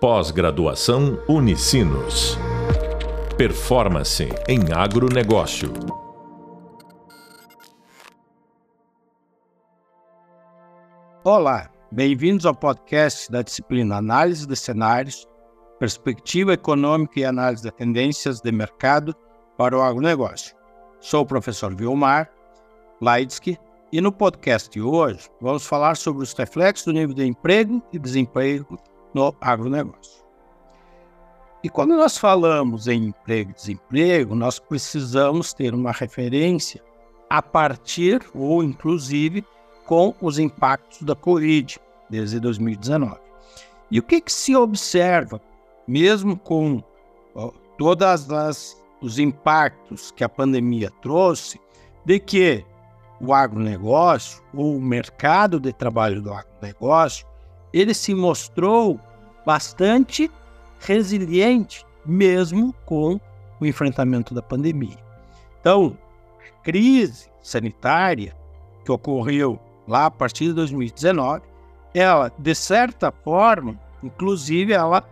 Pós-graduação Unicinos. Performance em agronegócio. Olá, bem-vindos ao podcast da disciplina Análise de Cenários, Perspectiva Econômica e Análise de Tendências de Mercado para o Agronegócio. Sou o professor Vilmar Leidsky e no podcast de hoje vamos falar sobre os reflexos do nível de emprego e desemprego no agronegócio. E quando nós falamos em emprego e desemprego, nós precisamos ter uma referência a partir ou inclusive com os impactos da Covid desde 2019. E o que, que se observa, mesmo com ó, todas as os impactos que a pandemia trouxe, de que o agronegócio, ou o mercado de trabalho do agronegócio, ele se mostrou bastante resiliente, mesmo com o enfrentamento da pandemia. Então, crise sanitária que ocorreu lá a partir de 2019, ela, de certa forma, inclusive, ela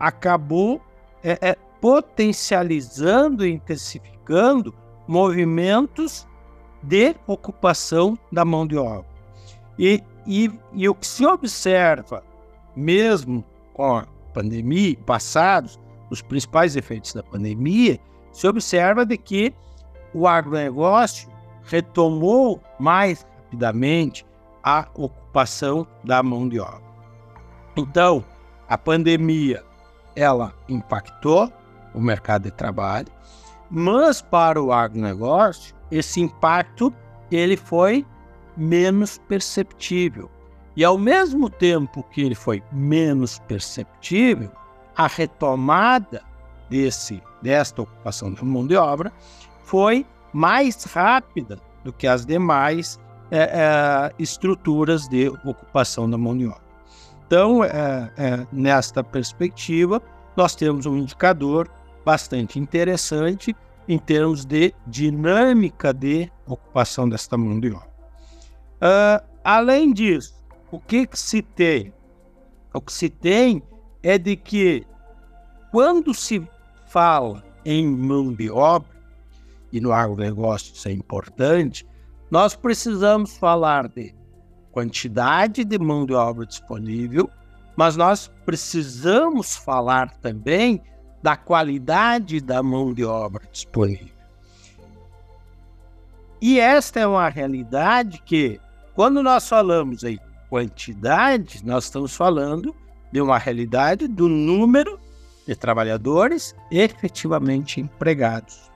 acabou é, é, potencializando e intensificando movimentos de ocupação da mão de obra. E, e, e o que se observa, mesmo com a pandemia, passados, os principais efeitos da pandemia, se observa de que o agronegócio retomou mais rapidamente a ocupação da mão de obra. Então, a pandemia ela impactou o mercado de trabalho, mas para o agronegócio esse impacto ele foi menos perceptível. E ao mesmo tempo que ele foi menos perceptível, a retomada desse desta ocupação da mão de obra foi mais rápida do que as demais é, é, estruturas de ocupação da mão de obra. Então, é, é nesta perspectiva, nós temos um indicador bastante interessante em termos de dinâmica de ocupação desta mão de obra. Uh, além disso, o que, que se tem? O que se tem é de que quando se fala em mão de obra, e no agronegócio isso é importante, nós precisamos falar de quantidade de mão de obra disponível, mas nós precisamos falar também da qualidade da mão de obra disponível. E esta é uma realidade que, quando nós falamos em quantidade, nós estamos falando de uma realidade do número de trabalhadores efetivamente empregados.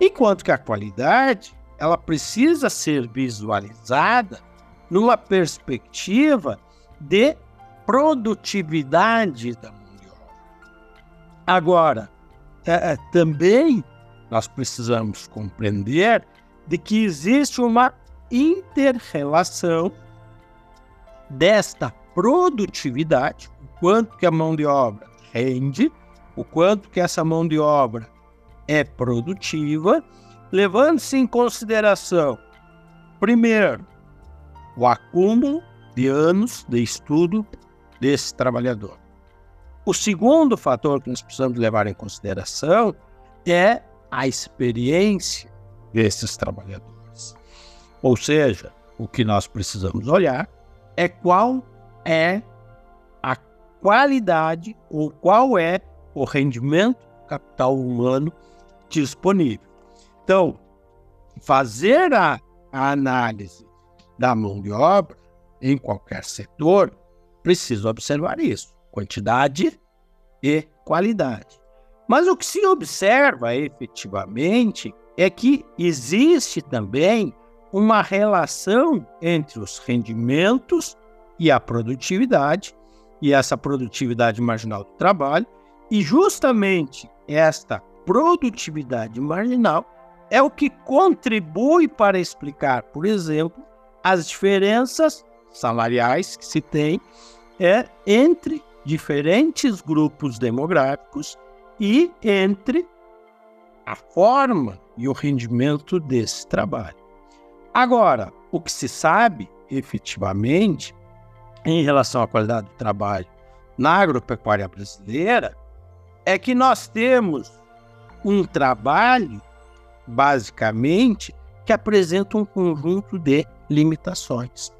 Enquanto que a qualidade, ela precisa ser visualizada numa perspectiva de produtividade da Agora, é, é, também nós precisamos compreender de que existe uma interrelação desta produtividade, o quanto que a mão de obra rende, o quanto que essa mão de obra é produtiva, levando-se em consideração, primeiro, o acúmulo de anos de estudo desse trabalhador. O segundo fator que nós precisamos levar em consideração é a experiência desses trabalhadores. Ou seja, o que nós precisamos olhar é qual é a qualidade ou qual é o rendimento capital humano disponível. Então, fazer a, a análise da mão de obra em qualquer setor, precisa observar isso quantidade e qualidade. Mas o que se observa efetivamente é que existe também uma relação entre os rendimentos e a produtividade, e essa produtividade marginal do trabalho, e justamente esta produtividade marginal é o que contribui para explicar, por exemplo, as diferenças salariais que se tem é, entre diferentes grupos demográficos e entre a forma e o rendimento desse trabalho. Agora, o que se sabe efetivamente em relação à qualidade do trabalho na agropecuária brasileira é que nós temos um trabalho, basicamente, que apresenta um conjunto de limitações.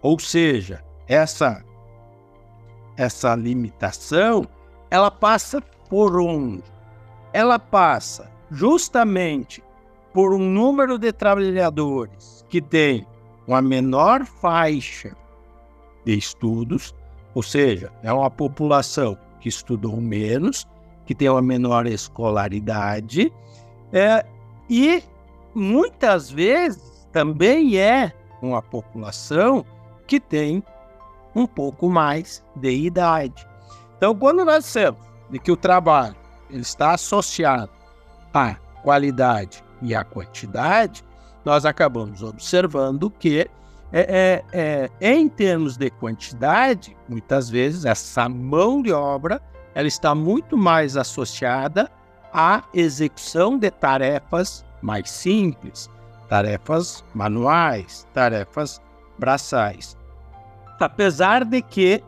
Ou seja, essa essa limitação, ela passa por onde? Ela passa justamente por um número de trabalhadores que tem uma menor faixa de estudos, ou seja, é uma população que estudou menos, que tem uma menor escolaridade, é, e muitas vezes também é uma população que tem um pouco mais de idade. Então, quando nós sabemos de que o trabalho ele está associado à qualidade e à quantidade, nós acabamos observando que, é, é, é, em termos de quantidade, muitas vezes essa mão de obra ela está muito mais associada à execução de tarefas mais simples, tarefas manuais, tarefas braçais. Apesar de que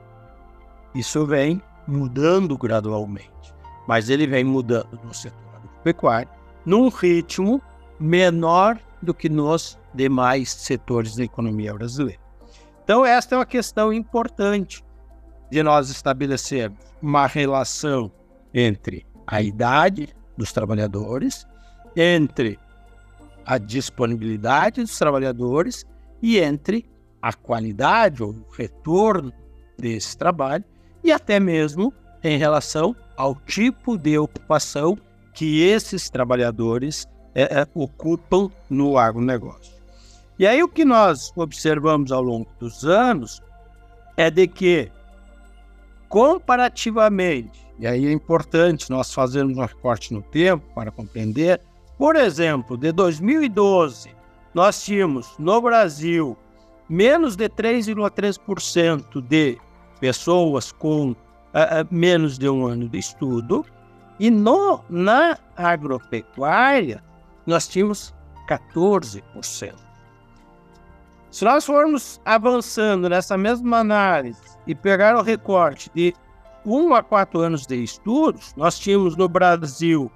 isso vem mudando gradualmente, mas ele vem mudando no setor agropecuário num ritmo menor do que nos demais setores da economia brasileira. Então, esta é uma questão importante de nós estabelecermos uma relação entre a idade dos trabalhadores, entre a disponibilidade dos trabalhadores e entre a qualidade ou o retorno desse trabalho e até mesmo em relação ao tipo de ocupação que esses trabalhadores é, é, ocupam no agronegócio. E aí o que nós observamos ao longo dos anos é de que, comparativamente, e aí é importante nós fazermos um recorte no tempo para compreender, por exemplo, de 2012, nós tínhamos no Brasil menos de 3,3% de pessoas com uh, menos de um ano de estudo, e no, na agropecuária nós tínhamos 14%. Se nós formos avançando nessa mesma análise e pegar o recorte de 1 a 4 anos de estudos, nós tínhamos no Brasil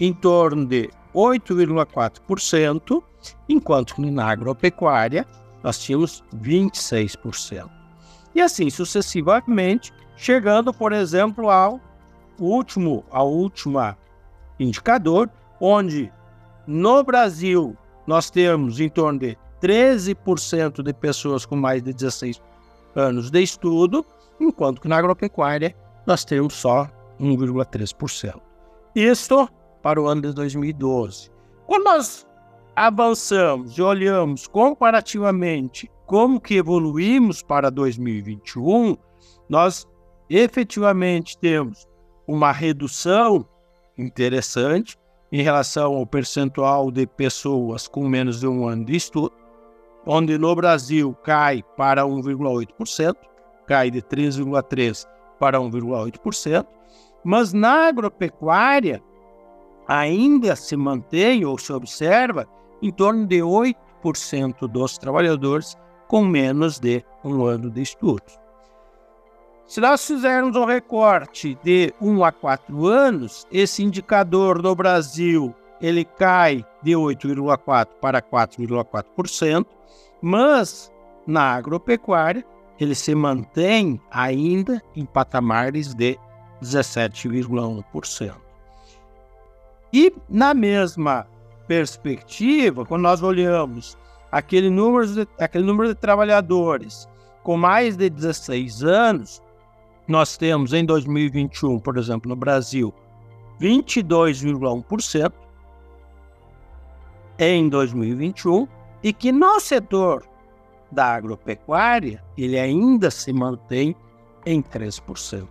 em torno de 8,4%, enquanto que na agropecuária nós tínhamos 26%. E assim sucessivamente, chegando, por exemplo, ao último, ao último indicador, onde no Brasil nós temos em torno de 13% de pessoas com mais de 16 anos de estudo, enquanto que na agropecuária nós temos só 1,3%. Isto para o ano de 2012. Quando nós avançamos e olhamos comparativamente como que evoluímos para 2021, nós efetivamente temos uma redução interessante em relação ao percentual de pessoas com menos de um ano de estudo, onde no Brasil cai para 1,8%, cai de 3,3% para 1,8%, mas na agropecuária ainda se mantém ou se observa em torno de 8% dos trabalhadores com menos de um ano de estudos. Se nós fizermos um recorte de 1 a 4 anos, esse indicador no Brasil ele cai de 8,4% para 4,4%, mas na agropecuária ele se mantém ainda em patamares de 17,1%. E na mesma perspectiva, quando nós olhamos aquele número de, aquele número de trabalhadores com mais de 16 anos, nós temos em 2021, por exemplo, no Brasil, 22,1% em 2021 e que no setor da agropecuária ele ainda se mantém em 3%.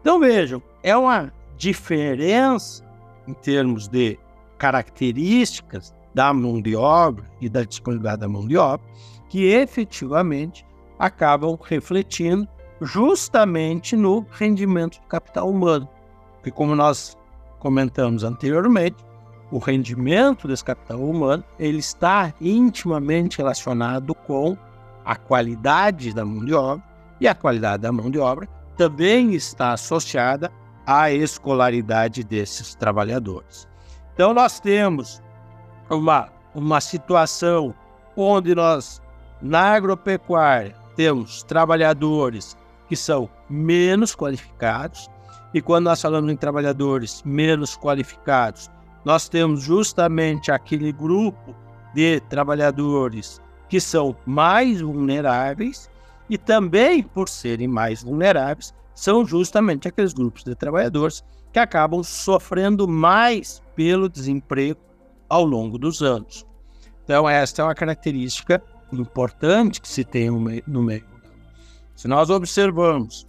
Então vejam, é uma diferença em termos de características da mão de obra e da disponibilidade da mão de obra que efetivamente acabam refletindo justamente no rendimento do capital humano. Porque, como nós comentamos anteriormente, o rendimento desse capital humano ele está intimamente relacionado com a qualidade da mão de obra e a qualidade da mão de obra também está associada à escolaridade desses trabalhadores. Então, nós temos uma, uma situação onde nós, na agropecuária, temos trabalhadores que são menos qualificados, e quando nós falamos em trabalhadores menos qualificados, nós temos justamente aquele grupo de trabalhadores que são mais vulneráveis e também por serem mais vulneráveis, são justamente aqueles grupos de trabalhadores que acabam sofrendo mais pelo desemprego ao longo dos anos. Então, esta é uma característica importante que se tem no meio. Se nós observamos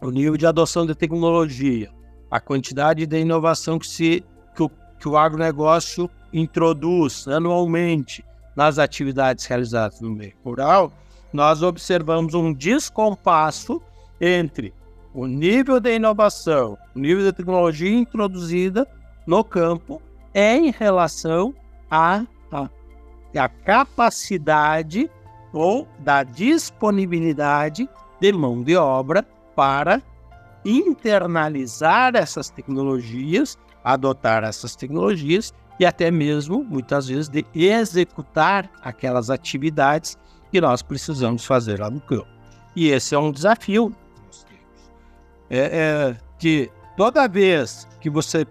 o nível de adoção de tecnologia, a quantidade de inovação que, se, que, o, que o agronegócio introduz anualmente nas atividades realizadas no meio rural, nós observamos um descompasso entre o nível de inovação, o nível de tecnologia introduzida no campo em relação à a, a, a capacidade ou da disponibilidade de mão de obra para internalizar essas tecnologias, adotar essas tecnologias e até mesmo, muitas vezes, de executar aquelas atividades que nós precisamos fazer lá no campo. E esse é um desafio é, é que toda vez que você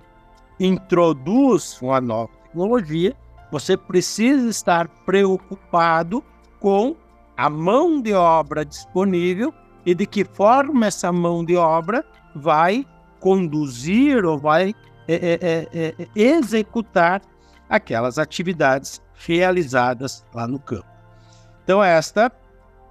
introduz uma nova tecnologia, você precisa estar preocupado com a mão de obra disponível e de que forma essa mão de obra vai conduzir ou vai é, é, é, é executar aquelas atividades realizadas lá no campo. Então, esta,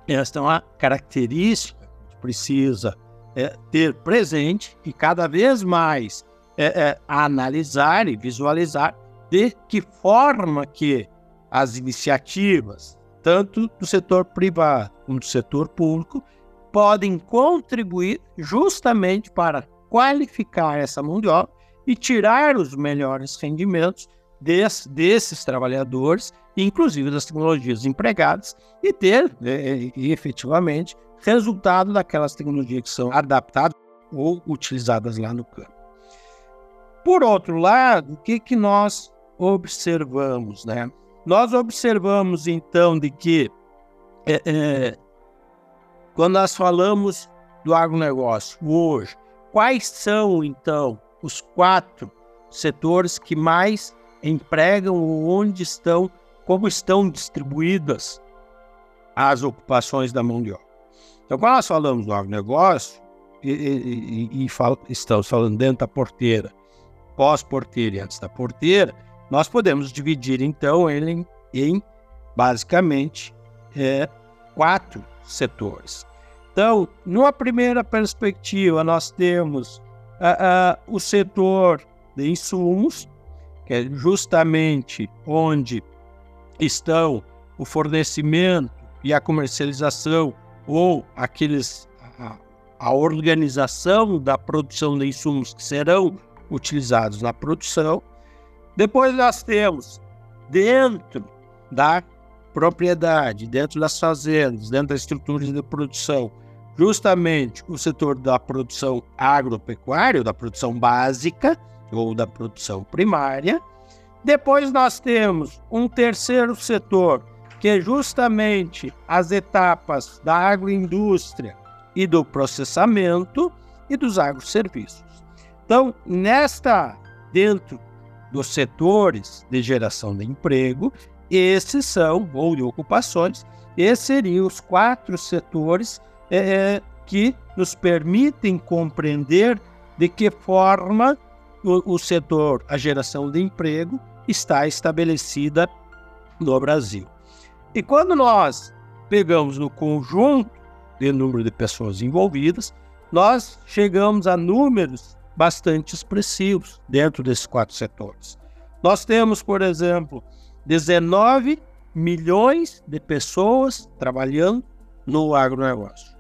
esta é uma característica que precisa é, ter presente e cada vez mais é, analisar e visualizar de que forma que as iniciativas, tanto do setor privado como do setor público, podem contribuir justamente para qualificar essa mão de obra e tirar os melhores rendimentos des, desses trabalhadores, inclusive das tecnologias empregadas, e ter é, efetivamente resultado daquelas tecnologias que são adaptadas ou utilizadas lá no campo. Por outro lado, o que, que nós observamos? Né? Nós observamos então de que é, é, quando nós falamos do agronegócio hoje, quais são então os quatro setores que mais empregam ou onde estão, como estão distribuídas as ocupações da mão de obra? Então, quando nós falamos do agronegócio, e, e, e, fal estamos falando dentro da porteira, pós-porteira e antes da porteira, nós podemos dividir então ele em, em basicamente é, quatro setores. Então, numa primeira perspectiva, nós temos uh, uh, o setor de insumos, que é justamente onde estão o fornecimento e a comercialização ou aqueles a, a organização da produção de insumos que serão utilizados na produção. Depois nós temos dentro da propriedade, dentro das fazendas, dentro das estruturas de produção, justamente o setor da produção agropecuária, da produção básica ou da produção primária. Depois nós temos um terceiro setor, que é justamente as etapas da agroindústria e do processamento e dos agroserviços. Então, nesta dentro dos setores de geração de emprego, esses são, ou de ocupações, esses seriam os quatro setores é, que nos permitem compreender de que forma o, o setor, a geração de emprego, está estabelecida no Brasil. E quando nós pegamos no conjunto de número de pessoas envolvidas, nós chegamos a números bastante expressivos dentro desses quatro setores. Nós temos, por exemplo, 19 milhões de pessoas trabalhando no agronegócio,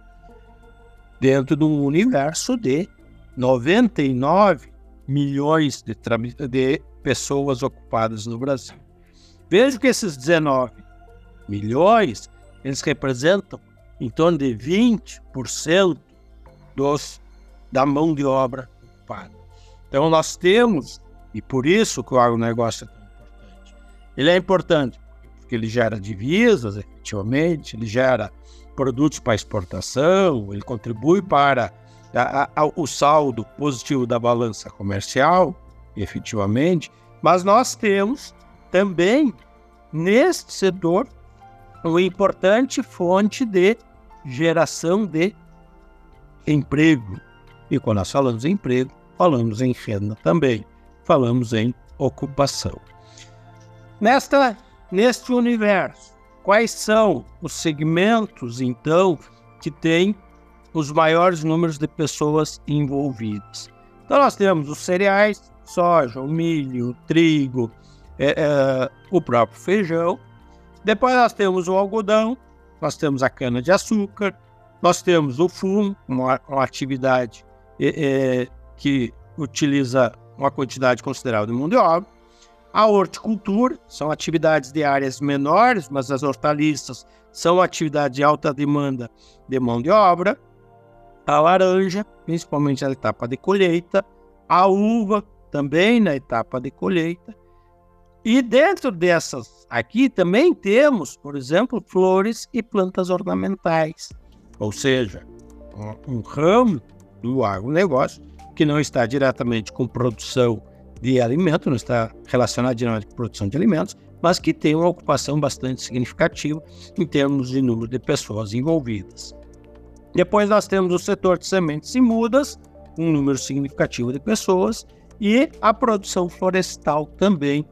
dentro de um universo de 99 milhões de, de pessoas ocupadas no Brasil. Veja que esses 19 milhões, eles representam em torno de 20% dos da mão de obra ocupada. Então nós temos, e por isso que o agronegócio é tão importante. Ele é importante porque ele gera divisas, efetivamente, ele gera produtos para exportação, ele contribui para a, a, o saldo positivo da balança comercial, efetivamente, mas nós temos também neste setor uma importante fonte de geração de emprego. E quando nós falamos em emprego, falamos em renda também, falamos em ocupação. Nesta, neste universo, quais são os segmentos, então, que têm os maiores números de pessoas envolvidas? Então, nós temos os cereais, soja, o milho, o trigo, é, é, o próprio feijão. Depois nós temos o algodão, nós temos a cana-de-açúcar, nós temos o fumo, uma, uma atividade é, que utiliza uma quantidade considerável de mão de obra. A horticultura são atividades de áreas menores, mas as hortaliças são atividades de alta demanda de mão de obra. A laranja, principalmente na etapa de colheita. A uva, também na etapa de colheita. E dentro dessas aqui também temos, por exemplo, flores e plantas ornamentais. Ou seja, um, um ramo do agronegócio que não está diretamente com produção de alimento, não está relacionado diretamente com produção de alimentos, mas que tem uma ocupação bastante significativa em termos de número de pessoas envolvidas. Depois nós temos o setor de sementes e mudas, um número significativo de pessoas, e a produção florestal também,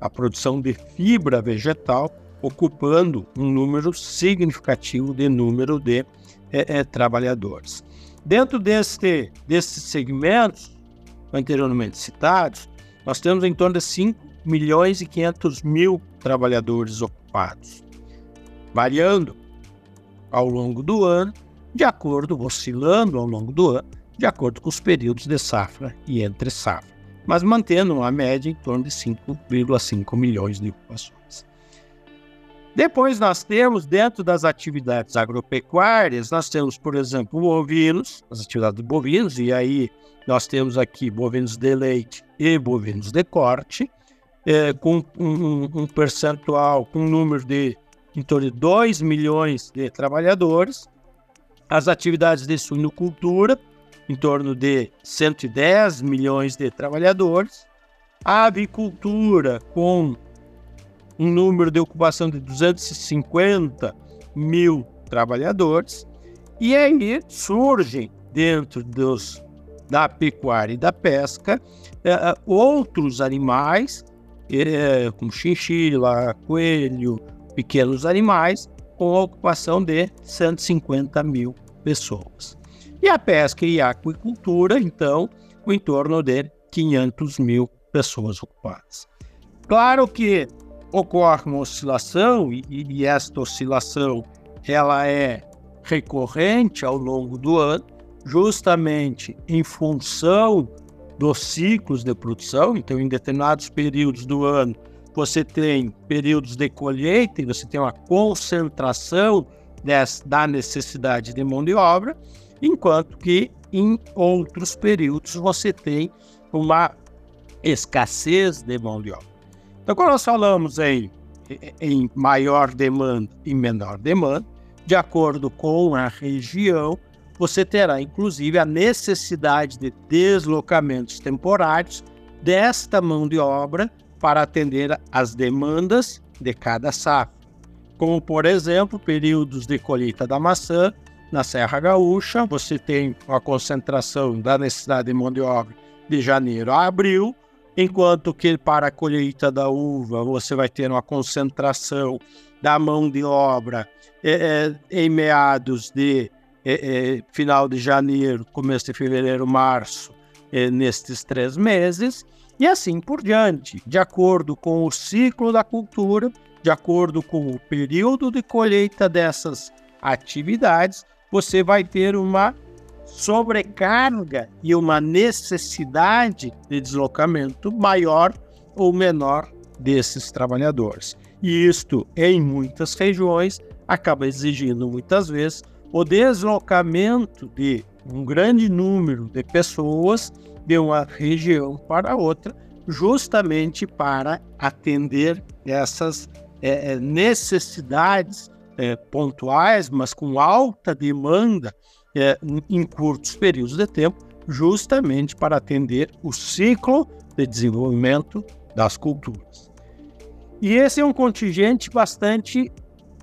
a produção de fibra vegetal, ocupando um número significativo de número de é, é, trabalhadores. Dentro desses segmentos anteriormente citados, nós temos em torno de 5 milhões e 500 mil trabalhadores ocupados, variando ao longo do ano, de acordo, oscilando ao longo do ano, de acordo com os períodos de safra e entre safra, mas mantendo uma média em torno de 5,5 milhões de ocupações. Depois nós temos, dentro das atividades agropecuárias, nós temos, por exemplo, bovinos, as atividades bovinos, e aí nós temos aqui bovinos de leite e bovinos de corte, é, com um, um, percentual, com um número de em torno de 2 milhões de trabalhadores. As atividades de suinocultura, em torno de 110 milhões de trabalhadores. A avicultura, com um número de ocupação de 250 mil trabalhadores, e aí surgem dentro dos, da pecuária e da pesca é, outros animais, é, como chinchila, coelho, pequenos animais, com a ocupação de 150 mil pessoas. E a pesca e a aquicultura, então, em torno de 500 mil pessoas ocupadas. Claro que ocorre uma oscilação e, e esta oscilação ela é recorrente ao longo do ano, justamente em função dos ciclos de produção. Então, em determinados períodos do ano, você tem períodos de colheita e você tem uma concentração da necessidade de mão de obra, enquanto que em outros períodos você tem uma escassez de mão de obra. Então, quando nós falamos em, em maior demanda e menor demanda, de acordo com a região, você terá inclusive a necessidade de deslocamentos temporários desta mão de obra para atender às demandas de cada safra, como por exemplo, períodos de colheita da maçã na Serra Gaúcha, você tem uma concentração da necessidade de mão de obra de janeiro a abril, enquanto que para a colheita da uva você vai ter uma concentração da mão de obra é, é, em meados de é, é final de janeiro, começo de fevereiro, março, é, nestes três meses, e assim por diante, de acordo com o ciclo da cultura, de acordo com o período de colheita dessas atividades, você vai ter uma sobrecarga e uma necessidade de deslocamento maior ou menor desses trabalhadores. E isto, em muitas regiões, acaba exigindo muitas vezes o deslocamento de um grande número de pessoas de uma região para outra, justamente para atender essas é, necessidades é, pontuais, mas com alta demanda é, em curtos períodos de tempo, justamente para atender o ciclo de desenvolvimento das culturas. E esse é um contingente bastante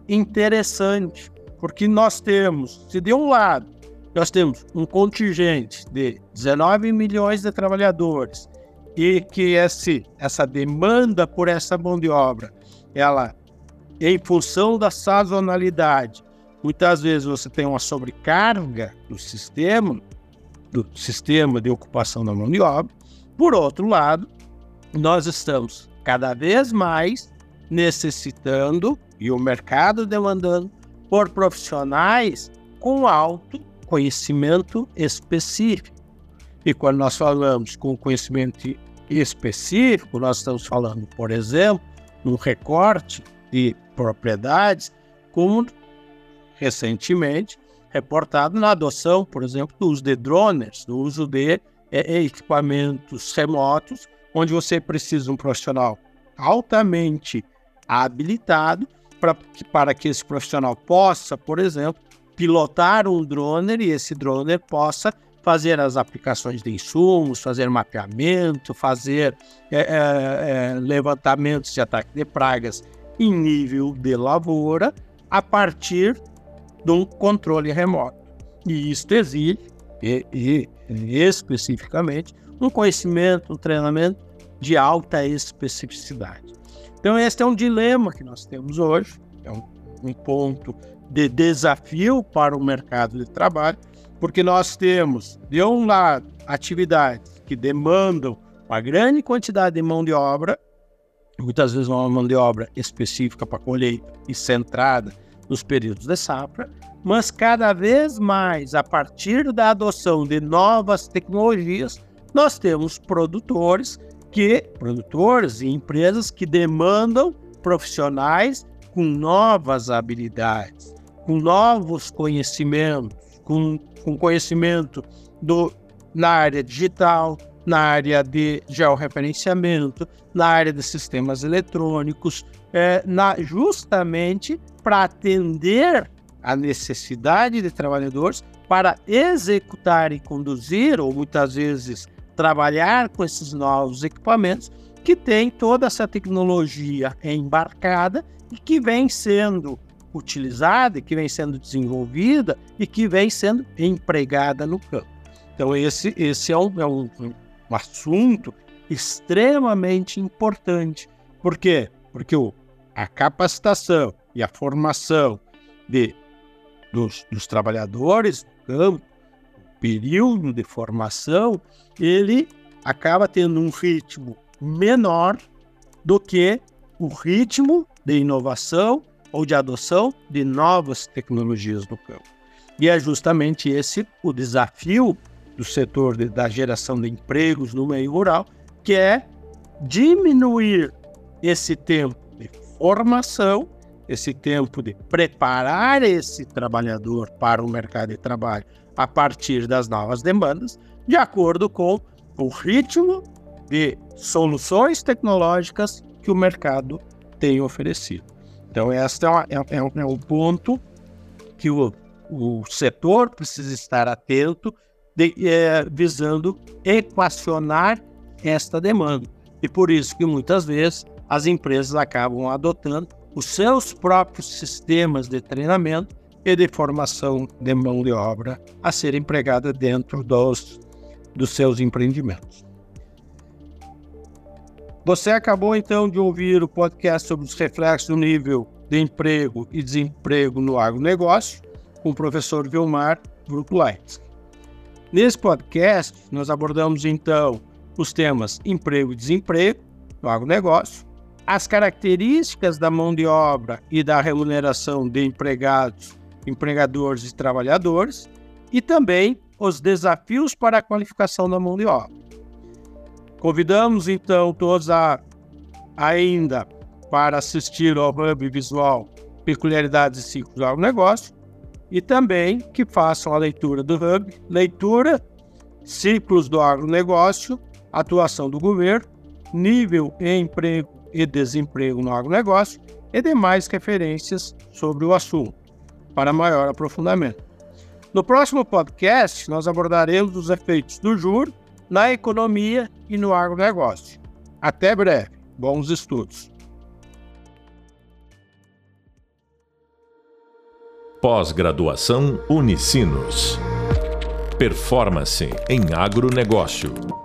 interessante, porque nós temos, se de um lado, nós temos um contingente de 19 milhões de trabalhadores e que esse, essa demanda por essa mão de obra, ela, em função da sazonalidade, muitas vezes você tem uma sobrecarga do sistema, do sistema de ocupação da mão de obra. Por outro lado, nós estamos cada vez mais necessitando e o mercado demandando por profissionais com alto conhecimento específico. E quando nós falamos com conhecimento específico, nós estamos falando, por exemplo, no recorte de propriedades, como recentemente reportado na adoção, por exemplo, do uso de drones, do uso de é, equipamentos remotos, onde você precisa de um profissional altamente habilitado pra, para que esse profissional possa, por exemplo, pilotar um drone e esse drone possa fazer as aplicações de insumos, fazer mapeamento, fazer é, é, é, levantamentos de ataque de pragas em nível de lavoura a partir de um controle remoto. E isso exige, e, e, especificamente, um conhecimento, um treinamento de alta especificidade. Então, este é um dilema que nós temos hoje, é um, um ponto de desafio para o mercado de trabalho, porque nós temos, de um lado, atividades que demandam uma grande quantidade de mão de obra, muitas vezes uma mão de obra específica para colheita e centrada nos períodos de safra, mas cada vez mais, a partir da adoção de novas tecnologias, nós temos produtores que produtores e empresas que demandam profissionais com novas habilidades, com novos conhecimentos, com, com conhecimento do, na área digital, na área de georreferenciamento, na área de sistemas eletrônicos, é, na, justamente para atender a necessidade de trabalhadores para executar e conduzir, ou muitas vezes trabalhar com esses novos equipamentos que tem toda essa tecnologia embarcada e que vem sendo utilizada, que vem sendo desenvolvida e que vem sendo empregada no campo. Então esse, esse é, um, é um, um assunto extremamente importante. Por quê? Porque o, a capacitação e a formação de, dos, dos trabalhadores do campo período de formação, ele acaba tendo um ritmo menor do que o ritmo de inovação ou de adoção de novas tecnologias no campo. E é justamente esse o desafio do setor de, da geração de empregos no meio rural, que é diminuir esse tempo de formação, esse tempo de preparar esse trabalhador para o mercado de trabalho a partir das novas demandas, de acordo com o ritmo de soluções tecnológicas que o mercado tem oferecido. Então, este é, é, é, é um ponto que o, o setor precisa estar atento, de, é, visando equacionar esta demanda. E por isso que muitas vezes as empresas acabam adotando os seus próprios sistemas de treinamento e de formação de mão de obra a ser empregada dentro dos, dos seus empreendimentos. Você acabou então de ouvir o podcast sobre os reflexos do nível de emprego e desemprego no agronegócio com o professor Vilmar Brukleinski. Nesse podcast, nós abordamos então os temas emprego e desemprego no agronegócio, as características da mão de obra e da remuneração de empregados empregadores e trabalhadores, e também os desafios para a qualificação da mão de obra. Convidamos então todos a, ainda para assistir ao Hub Visual Peculiaridades e Ciclos do Negócio e também que façam a leitura do Hub, leitura, ciclos do agronegócio, atuação do governo, nível e emprego e desemprego no agronegócio e demais referências sobre o assunto, para maior aprofundamento. No próximo podcast, nós abordaremos os efeitos do juro na economia e no agronegócio. Até breve. Bons estudos. Pós-graduação Unicinos. Performance em agronegócio.